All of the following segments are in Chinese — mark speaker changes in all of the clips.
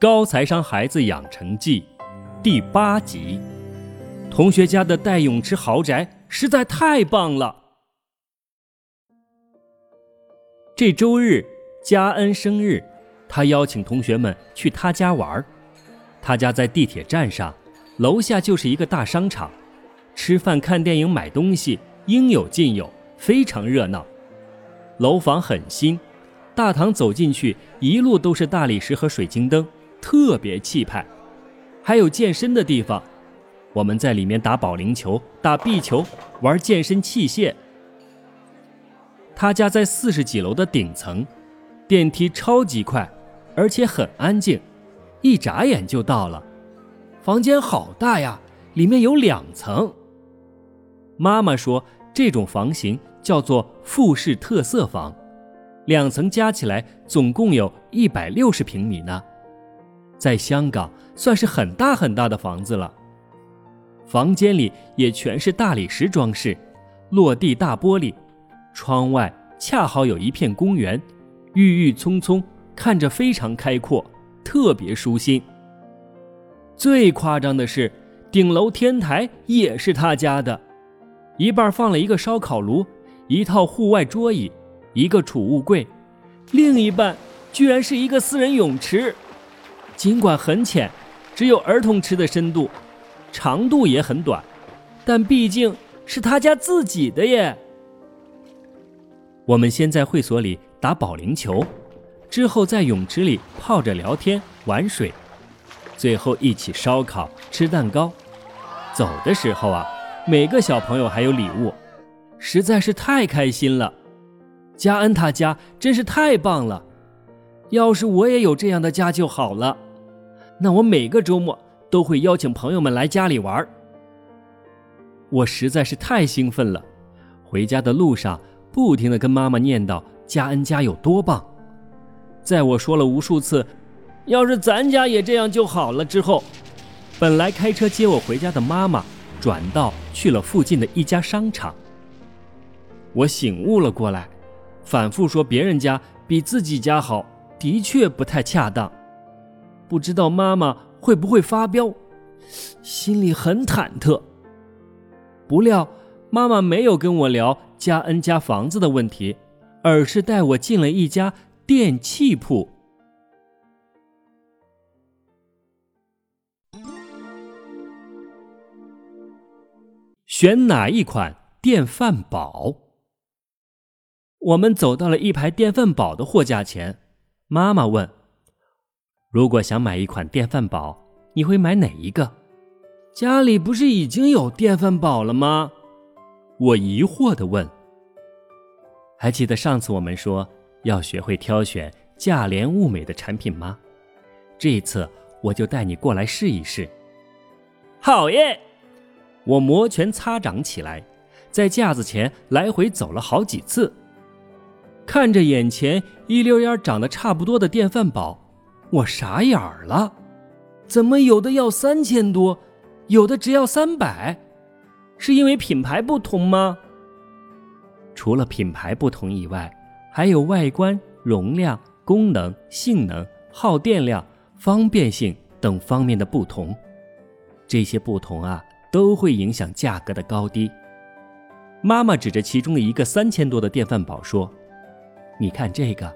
Speaker 1: 高材商孩子养成记第八集。同学家的带泳池豪宅实在太棒了。这周日，嘉恩生日，他邀请同学们去他家玩儿。他家在地铁站上，楼下就是一个大商场，吃饭、看电影、买东西应有尽有，非常热闹。楼房很新，大堂走进去一路都是大理石和水晶灯，特别气派。还有健身的地方。我们在里面打保龄球、打壁球、玩健身器械。他家在四十几楼的顶层，电梯超级快，而且很安静，一眨眼就到了。房间好大呀，里面有两层。妈妈说这种房型叫做复式特色房，两层加起来总共有一百六十平米呢，在香港算是很大很大的房子了。房间里也全是大理石装饰，落地大玻璃，窗外恰好有一片公园，郁郁葱葱，看着非常开阔，特别舒心。最夸张的是，顶楼天台也是他家的，一半放了一个烧烤炉，一套户外桌椅，一个储物柜，另一半居然是一个私人泳池，尽管很浅，只有儿童池的深度。长度也很短，但毕竟是他家自己的耶。我们先在会所里打保龄球，之后在泳池里泡着聊天玩水，最后一起烧烤吃蛋糕。走的时候啊，每个小朋友还有礼物，实在是太开心了。嘉恩他家真是太棒了，要是我也有这样的家就好了。那我每个周末。都会邀请朋友们来家里玩我实在是太兴奋了，回家的路上不停的跟妈妈念叨家恩家有多棒。在我说了无数次“要是咱家也这样就好了”之后，本来开车接我回家的妈妈转道去了附近的一家商场。我醒悟了过来，反复说别人家比自己家好，的确不太恰当。不知道妈妈。会不会发飙？心里很忐忑。不料妈妈没有跟我聊嘉恩家房子的问题，而是带我进了一家电器铺。选哪一款电饭煲？我们走到了一排电饭煲的货架前，妈妈问。如果想买一款电饭煲，你会买哪一个？家里不是已经有电饭煲了吗？我疑惑地问。还记得上次我们说要学会挑选价廉物美的产品吗？这一次我就带你过来试一试。好耶！我摩拳擦掌起来，在架子前来回走了好几次，看着眼前一溜烟长得差不多的电饭煲。我傻眼了，怎么有的要三千多，有的只要三百？是因为品牌不同吗？除了品牌不同以外，还有外观、容量、功能、性能、耗电量、方便性等方面的不同。这些不同啊，都会影响价格的高低。妈妈指着其中的一个三千多的电饭煲说：“你看这个，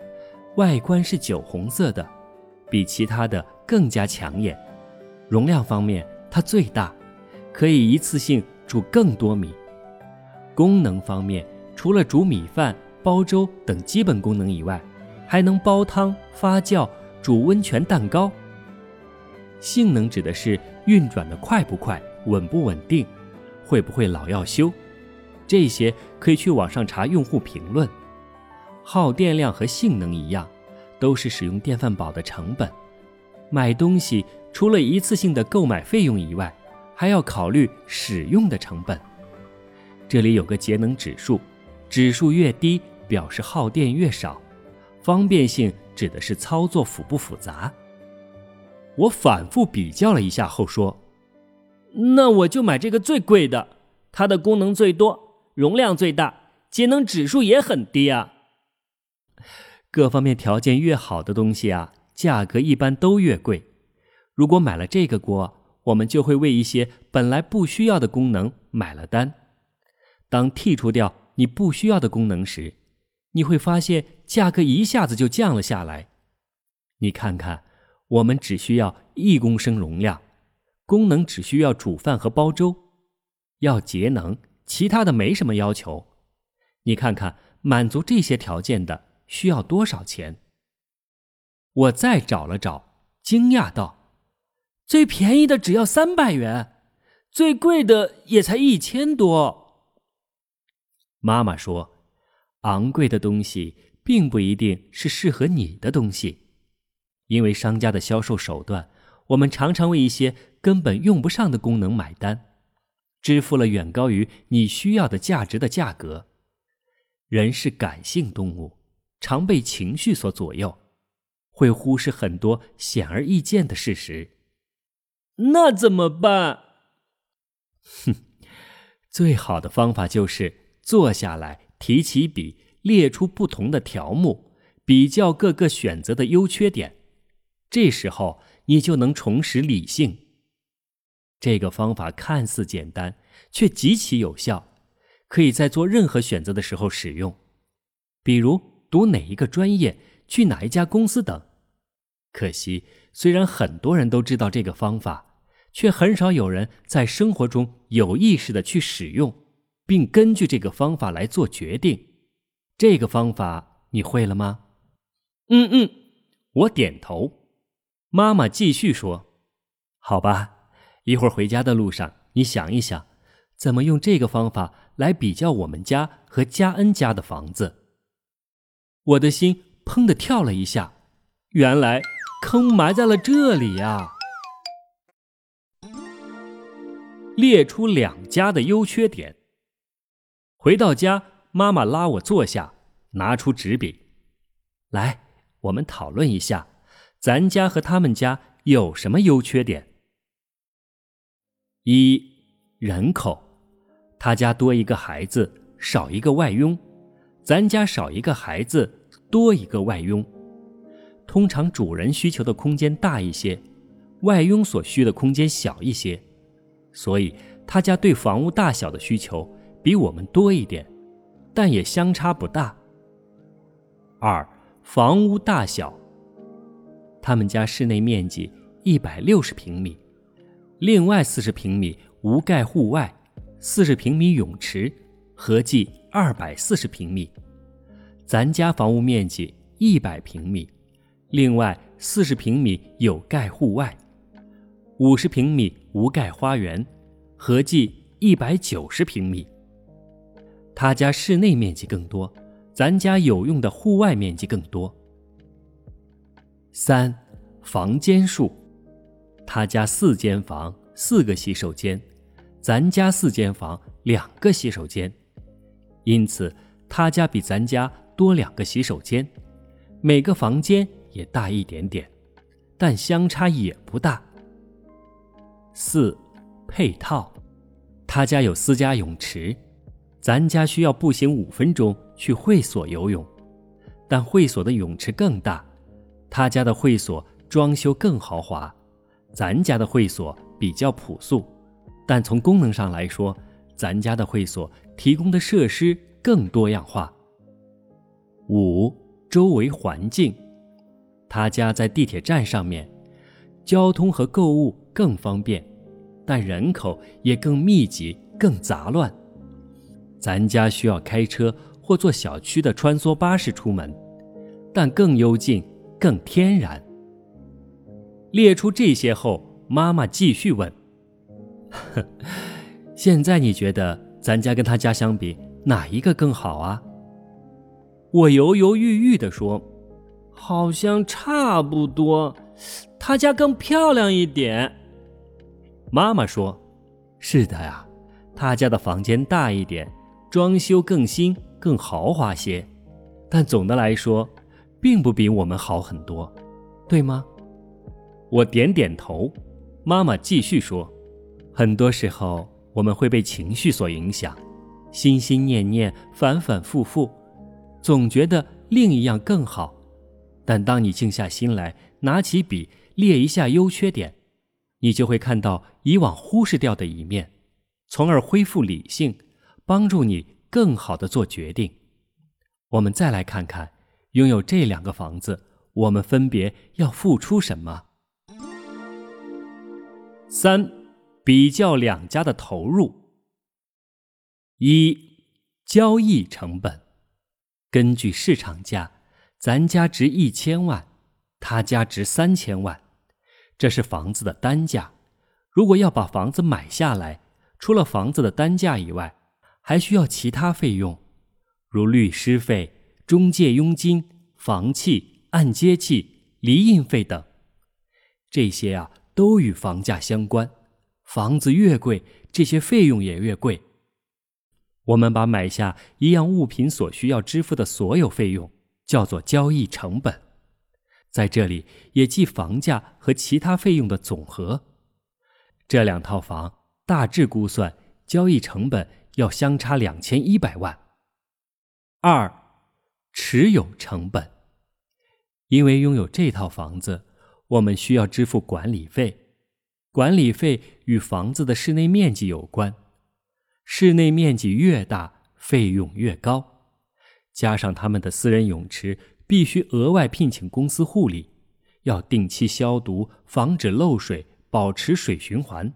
Speaker 1: 外观是酒红色的。”比其他的更加抢眼，容量方面它最大，可以一次性煮更多米。功能方面，除了煮米饭、煲粥等基本功能以外，还能煲汤、发酵、煮温泉蛋糕。性能指的是运转的快不快、稳不稳定、会不会老要修，这些可以去网上查用户评论。耗电量和性能一样。都是使用电饭煲的成本。买东西除了一次性的购买费用以外，还要考虑使用的成本。这里有个节能指数，指数越低，表示耗电越少。方便性指的是操作复不复杂。我反复比较了一下后说：“那我就买这个最贵的，它的功能最多，容量最大，节能指数也很低啊。”各方面条件越好的东西啊，价格一般都越贵。如果买了这个锅，我们就会为一些本来不需要的功能买了单。当剔除掉你不需要的功能时，你会发现价格一下子就降了下来。你看看，我们只需要一公升容量，功能只需要煮饭和煲粥，要节能，其他的没什么要求。你看看，满足这些条件的需要多少钱？我再找了找，惊讶道：“最便宜的只要三百元，最贵的也才一千多。”妈妈说：“昂贵的东西并不一定是适合你的东西，因为商家的销售手段，我们常常为一些根本用不上的功能买单，支付了远高于你需要的价值的价格。人是感性动物，常被情绪所左右，会忽视很多显而易见的事实。那怎么办？哼，最好的方法就是。”坐下来，提起笔，列出不同的条目，比较各个选择的优缺点。这时候，你就能重拾理性。这个方法看似简单，却极其有效，可以在做任何选择的时候使用，比如读哪一个专业、去哪一家公司等。可惜，虽然很多人都知道这个方法，却很少有人在生活中有意识的去使用。并根据这个方法来做决定。这个方法你会了吗？嗯嗯，我点头。妈妈继续说：“好吧，一会儿回家的路上，你想一想，怎么用这个方法来比较我们家和嘉恩家的房子。”我的心砰的跳了一下，原来坑埋在了这里呀！列出两家的优缺点。回到家，妈妈拉我坐下，拿出纸笔，来，我们讨论一下，咱家和他们家有什么优缺点。一人口，他家多一个孩子，少一个外佣；咱家少一个孩子，多一个外佣。通常主人需求的空间大一些，外佣所需的空间小一些，所以他家对房屋大小的需求。比我们多一点，但也相差不大。二，房屋大小，他们家室内面积一百六十平米，另外四十平米无盖户外，四十平米泳池，合计二百四十平米。咱家房屋面积一百平米，另外四十平米有盖户外，五十平米无盖花园，合计一百九十平米。他家室内面积更多，咱家有用的户外面积更多。三，房间数，他家四间房，四个洗手间，咱家四间房，两个洗手间，因此他家比咱家多两个洗手间，每个房间也大一点点，但相差也不大。四，配套，他家有私家泳池。咱家需要步行五分钟去会所游泳，但会所的泳池更大。他家的会所装修更豪华，咱家的会所比较朴素，但从功能上来说，咱家的会所提供的设施更多样化。五，周围环境，他家在地铁站上面，交通和购物更方便，但人口也更密集、更杂乱。咱家需要开车或坐小区的穿梭巴士出门，但更幽静、更天然。列出这些后，妈妈继续问：“ 现在你觉得咱家跟他家相比，哪一个更好啊？”我犹犹豫豫地说：“好像差不多，他家更漂亮一点。”妈妈说：“是的呀，他家的房间大一点。”装修更新、更豪华些，但总的来说，并不比我们好很多，对吗？我点点头。妈妈继续说：“很多时候，我们会被情绪所影响，心心念念、反反复复，总觉得另一样更好。但当你静下心来，拿起笔列一下优缺点，你就会看到以往忽视掉的一面，从而恢复理性，帮助你更好的做决定。我们再来看看，拥有这两个房子，我们分别要付出什么？三，比较两家的投入。一，交易成本，根据市场价，咱家值一千万，他家值三千万。这是房子的单价，如果要把房子买下来，除了房子的单价以外，还需要其他费用，如律师费、中介佣金、房契、按揭契、离印费等。这些啊，都与房价相关。房子越贵，这些费用也越贵。我们把买下一样物品所需要支付的所有费用，叫做交易成本。在这里也即房价和其他费用的总和。这两套房大致估算交易成本要相差两千一百万。二，持有成本，因为拥有这套房子，我们需要支付管理费，管理费与房子的室内面积有关，室内面积越大，费用越高，加上他们的私人泳池。必须额外聘请公司护理，要定期消毒，防止漏水，保持水循环。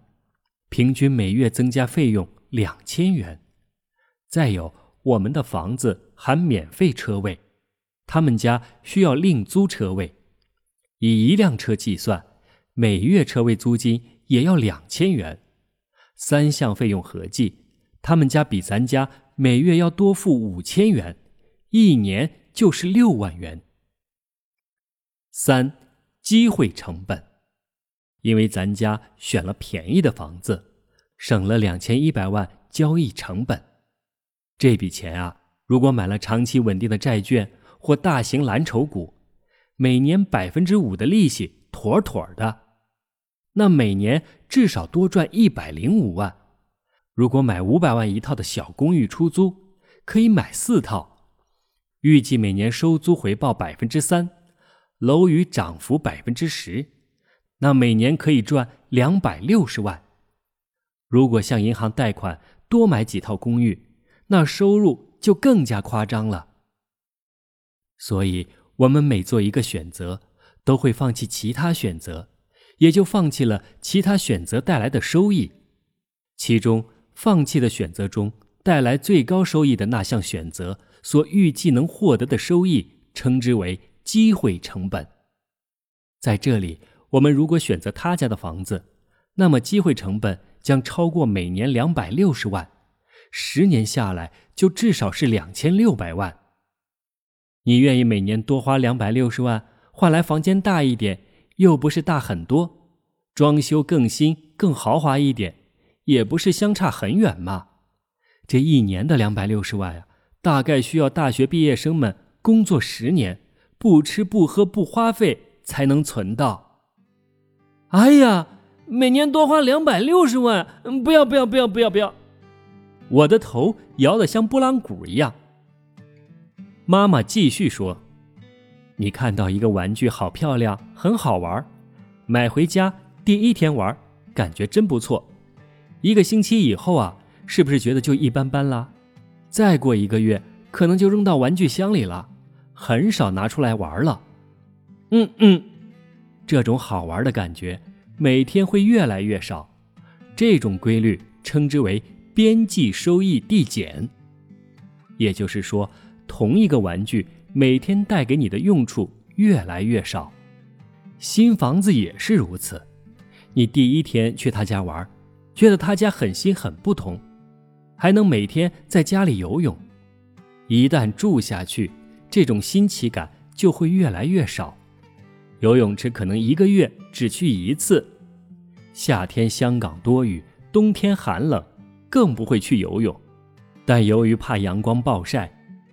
Speaker 1: 平均每月增加费用两千元。再有，我们的房子含免费车位，他们家需要另租车位。以一辆车计算，每月车位租金也要两千元。三项费用合计，他们家比咱家每月要多付五千元，一年。就是六万元。三，机会成本，因为咱家选了便宜的房子，省了两千一百万交易成本。这笔钱啊，如果买了长期稳定的债券或大型蓝筹股，每年百分之五的利息妥妥的，那每年至少多赚一百零五万。如果买五百万一套的小公寓出租，可以买四套。预计每年收租回报百分之三，楼宇涨幅百分之十，那每年可以赚两百六十万。如果向银行贷款多买几套公寓，那收入就更加夸张了。所以，我们每做一个选择，都会放弃其他选择，也就放弃了其他选择带来的收益。其中，放弃的选择中带来最高收益的那项选择。所预计能获得的收益，称之为机会成本。在这里，我们如果选择他家的房子，那么机会成本将超过每年两百六十万，十年下来就至少是两千六百万。你愿意每年多花两百六十万，换来房间大一点，又不是大很多，装修更新更豪华一点，也不是相差很远嘛？这一年的两百六十万啊！大概需要大学毕业生们工作十年，不吃不喝不花费才能存到。哎呀，每年多花两百六十万，不要不要不要不要不要！我的头摇得像拨浪鼓一样。妈妈继续说：“你看到一个玩具好漂亮，很好玩，买回家第一天玩，感觉真不错。一个星期以后啊，是不是觉得就一般般了？”再过一个月，可能就扔到玩具箱里了，很少拿出来玩了。嗯嗯，这种好玩的感觉每天会越来越少，这种规律称之为边际收益递减。也就是说，同一个玩具每天带给你的用处越来越少。新房子也是如此，你第一天去他家玩，觉得他家很新很不同。还能每天在家里游泳，一旦住下去，这种新奇感就会越来越少。游泳池可能一个月只去一次，夏天香港多雨，冬天寒冷，更不会去游泳。但由于怕阳光暴晒，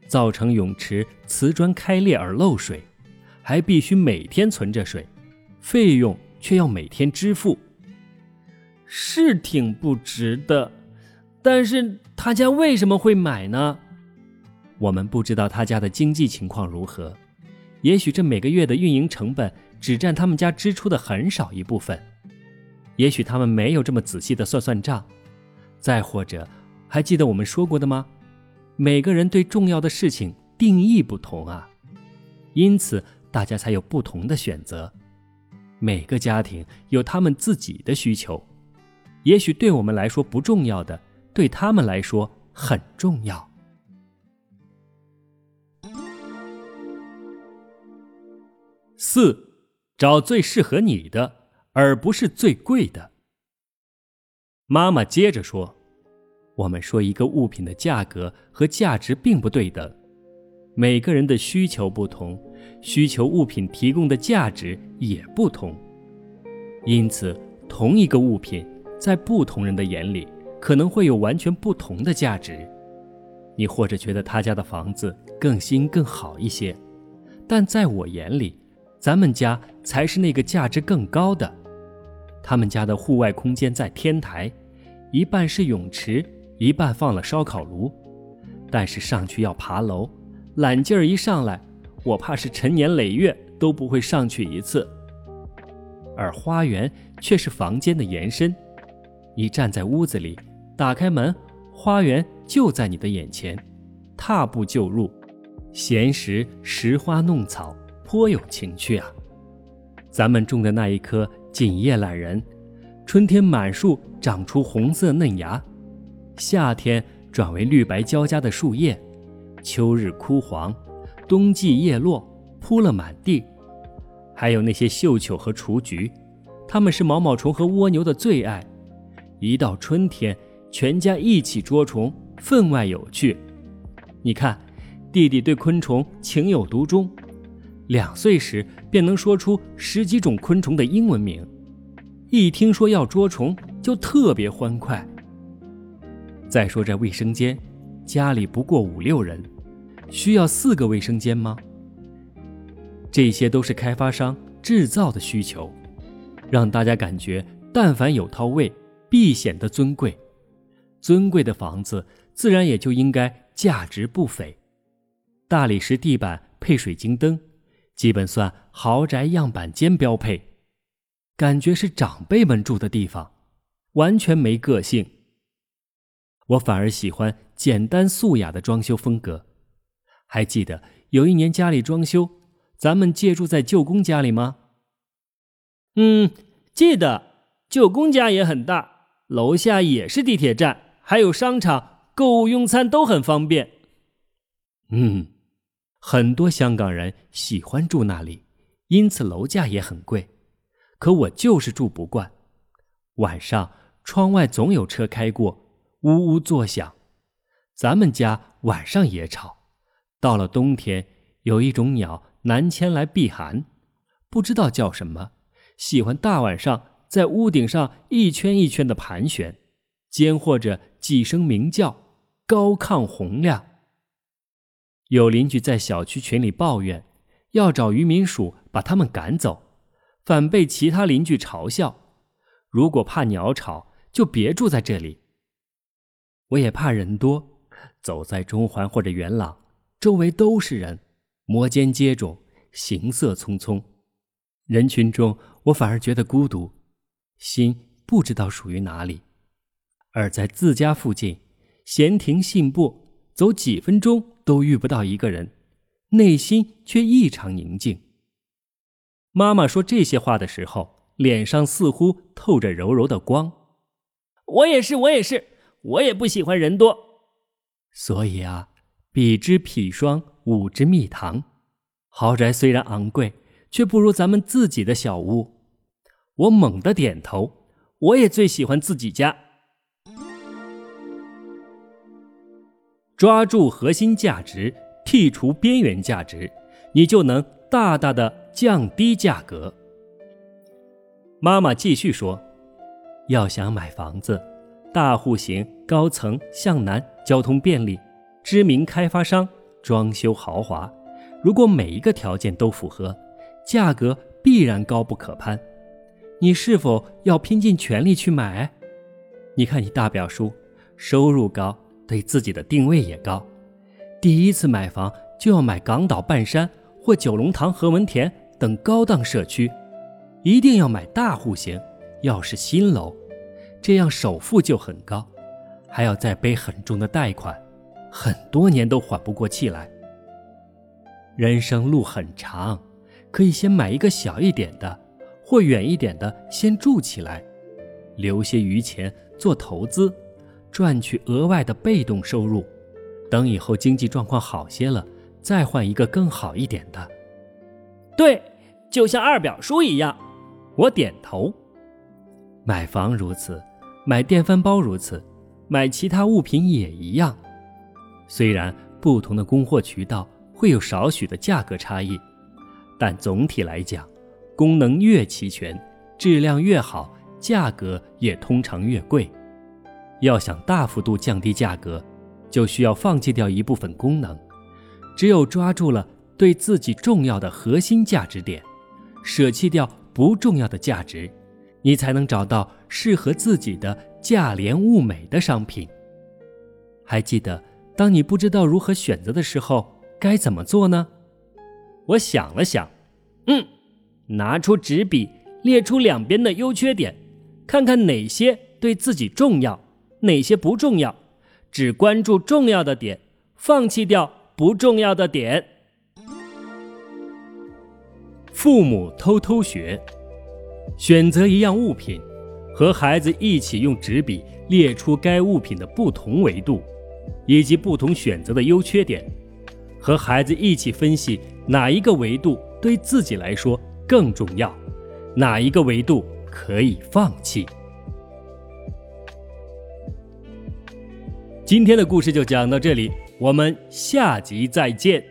Speaker 1: 造成泳池瓷砖开裂而漏水，还必须每天存着水，费用却要每天支付，是挺不值的。但是他家为什么会买呢？我们不知道他家的经济情况如何，也许这每个月的运营成本只占他们家支出的很少一部分。也许他们没有这么仔细的算算账。再或者，还记得我们说过的吗？每个人对重要的事情定义不同啊，因此大家才有不同的选择。每个家庭有他们自己的需求，也许对我们来说不重要的，对他们来说很重要。四，找最适合你的，而不是最贵的。妈妈接着说：“我们说一个物品的价格和价值并不对等，每个人的需求不同，需求物品提供的价值也不同。因此，同一个物品在不同人的眼里可能会有完全不同的价值。你或者觉得他家的房子更新更好一些，但在我眼里。”咱们家才是那个价值更高的。他们家的户外空间在天台，一半是泳池，一半放了烧烤炉。但是上去要爬楼，懒劲儿一上来，我怕是陈年累月都不会上去一次。而花园却是房间的延伸，你站在屋子里，打开门，花园就在你的眼前，踏步就入，闲时拾花弄草。颇有情趣啊！咱们种的那一棵锦叶懒人，春天满树长出红色嫩芽，夏天转为绿白交加的树叶，秋日枯黄，冬季叶落，铺了满地。还有那些绣球和雏菊，它们是毛毛虫和蜗牛的最爱。一到春天，全家一起捉虫，分外有趣。你看，弟弟对昆虫情有独钟。两岁时便能说出十几种昆虫的英文名，一听说要捉虫就特别欢快。再说这卫生间，家里不过五六人，需要四个卫生间吗？这些都是开发商制造的需求，让大家感觉但凡有套位，必显得尊贵。尊贵的房子自然也就应该价值不菲，大理石地板配水晶灯。基本算豪宅样板间标配，感觉是长辈们住的地方，完全没个性。我反而喜欢简单素雅的装修风格。还记得有一年家里装修，咱们借住在舅公家里吗？
Speaker 2: 嗯，记得。舅公家也很大，楼下也是地铁站，还有商场，购物用餐都很方便。
Speaker 1: 嗯。很多香港人喜欢住那里，因此楼价也很贵。可我就是住不惯。晚上窗外总有车开过，呜呜作响。咱们家晚上也吵。到了冬天，有一种鸟南迁来避寒，不知道叫什么，喜欢大晚上在屋顶上一圈一圈的盘旋，间或着几声鸣叫，高亢洪亮。有邻居在小区群里抱怨，要找渔民署把他们赶走，反被其他邻居嘲笑。如果怕鸟吵，就别住在这里。我也怕人多，走在中环或者元朗，周围都是人，摩肩接踵，行色匆匆。人群中，我反而觉得孤独，心不知道属于哪里。而在自家附近，闲庭信步，走几分钟。都遇不到一个人，内心却异常宁静。妈妈说这些话的时候，脸上似乎透着柔柔的光。
Speaker 2: 我也是，我也是，我也不喜欢人多。
Speaker 1: 所以啊，比之砒霜，吾之蜜糖。豪宅虽然昂贵，却不如咱们自己的小屋。我猛地点头，我也最喜欢自己家。抓住核心价值，剔除边缘价值，你就能大大的降低价格。妈妈继续说：“要想买房子，大户型、高层、向南、交通便利、知名开发商、装修豪华，如果每一个条件都符合，价格必然高不可攀。你是否要拼尽全力去买？你看你大表叔，收入高。”对自己的定位也高，第一次买房就要买港岛半山或九龙塘何文田等高档社区，一定要买大户型，要是新楼，这样首付就很高，还要再背很重的贷款，很多年都缓不过气来。人生路很长，可以先买一个小一点的，或远一点的先住起来，留些余钱做投资，赚取额外的被动收入。等以后经济状况好些了，再换一个更好一点的。
Speaker 2: 对，就像二表叔一样。
Speaker 1: 我点头。买房如此，买电饭煲如此，买其他物品也一样。虽然不同的供货渠道会有少许的价格差异，但总体来讲，功能越齐全，质量越好，价格也通常越贵。要想大幅度降低价格，就需要放弃掉一部分功能，只有抓住了对自己重要的核心价值点，舍弃掉不重要的价值，你才能找到适合自己的价廉物美的商品。还记得，当你不知道如何选择的时候，该怎么做呢？
Speaker 2: 我想了想，嗯，拿出纸笔，列出两边的优缺点，看看哪些对自己重要，哪些不重要。只关注重要的点，放弃掉不重要的点。
Speaker 1: 父母偷偷学，选择一样物品，和孩子一起用纸笔列出该物品的不同维度，以及不同选择的优缺点，和孩子一起分析哪一个维度对自己来说更重要，哪一个维度可以放弃。今天的故事就讲到这里，我们下集再见。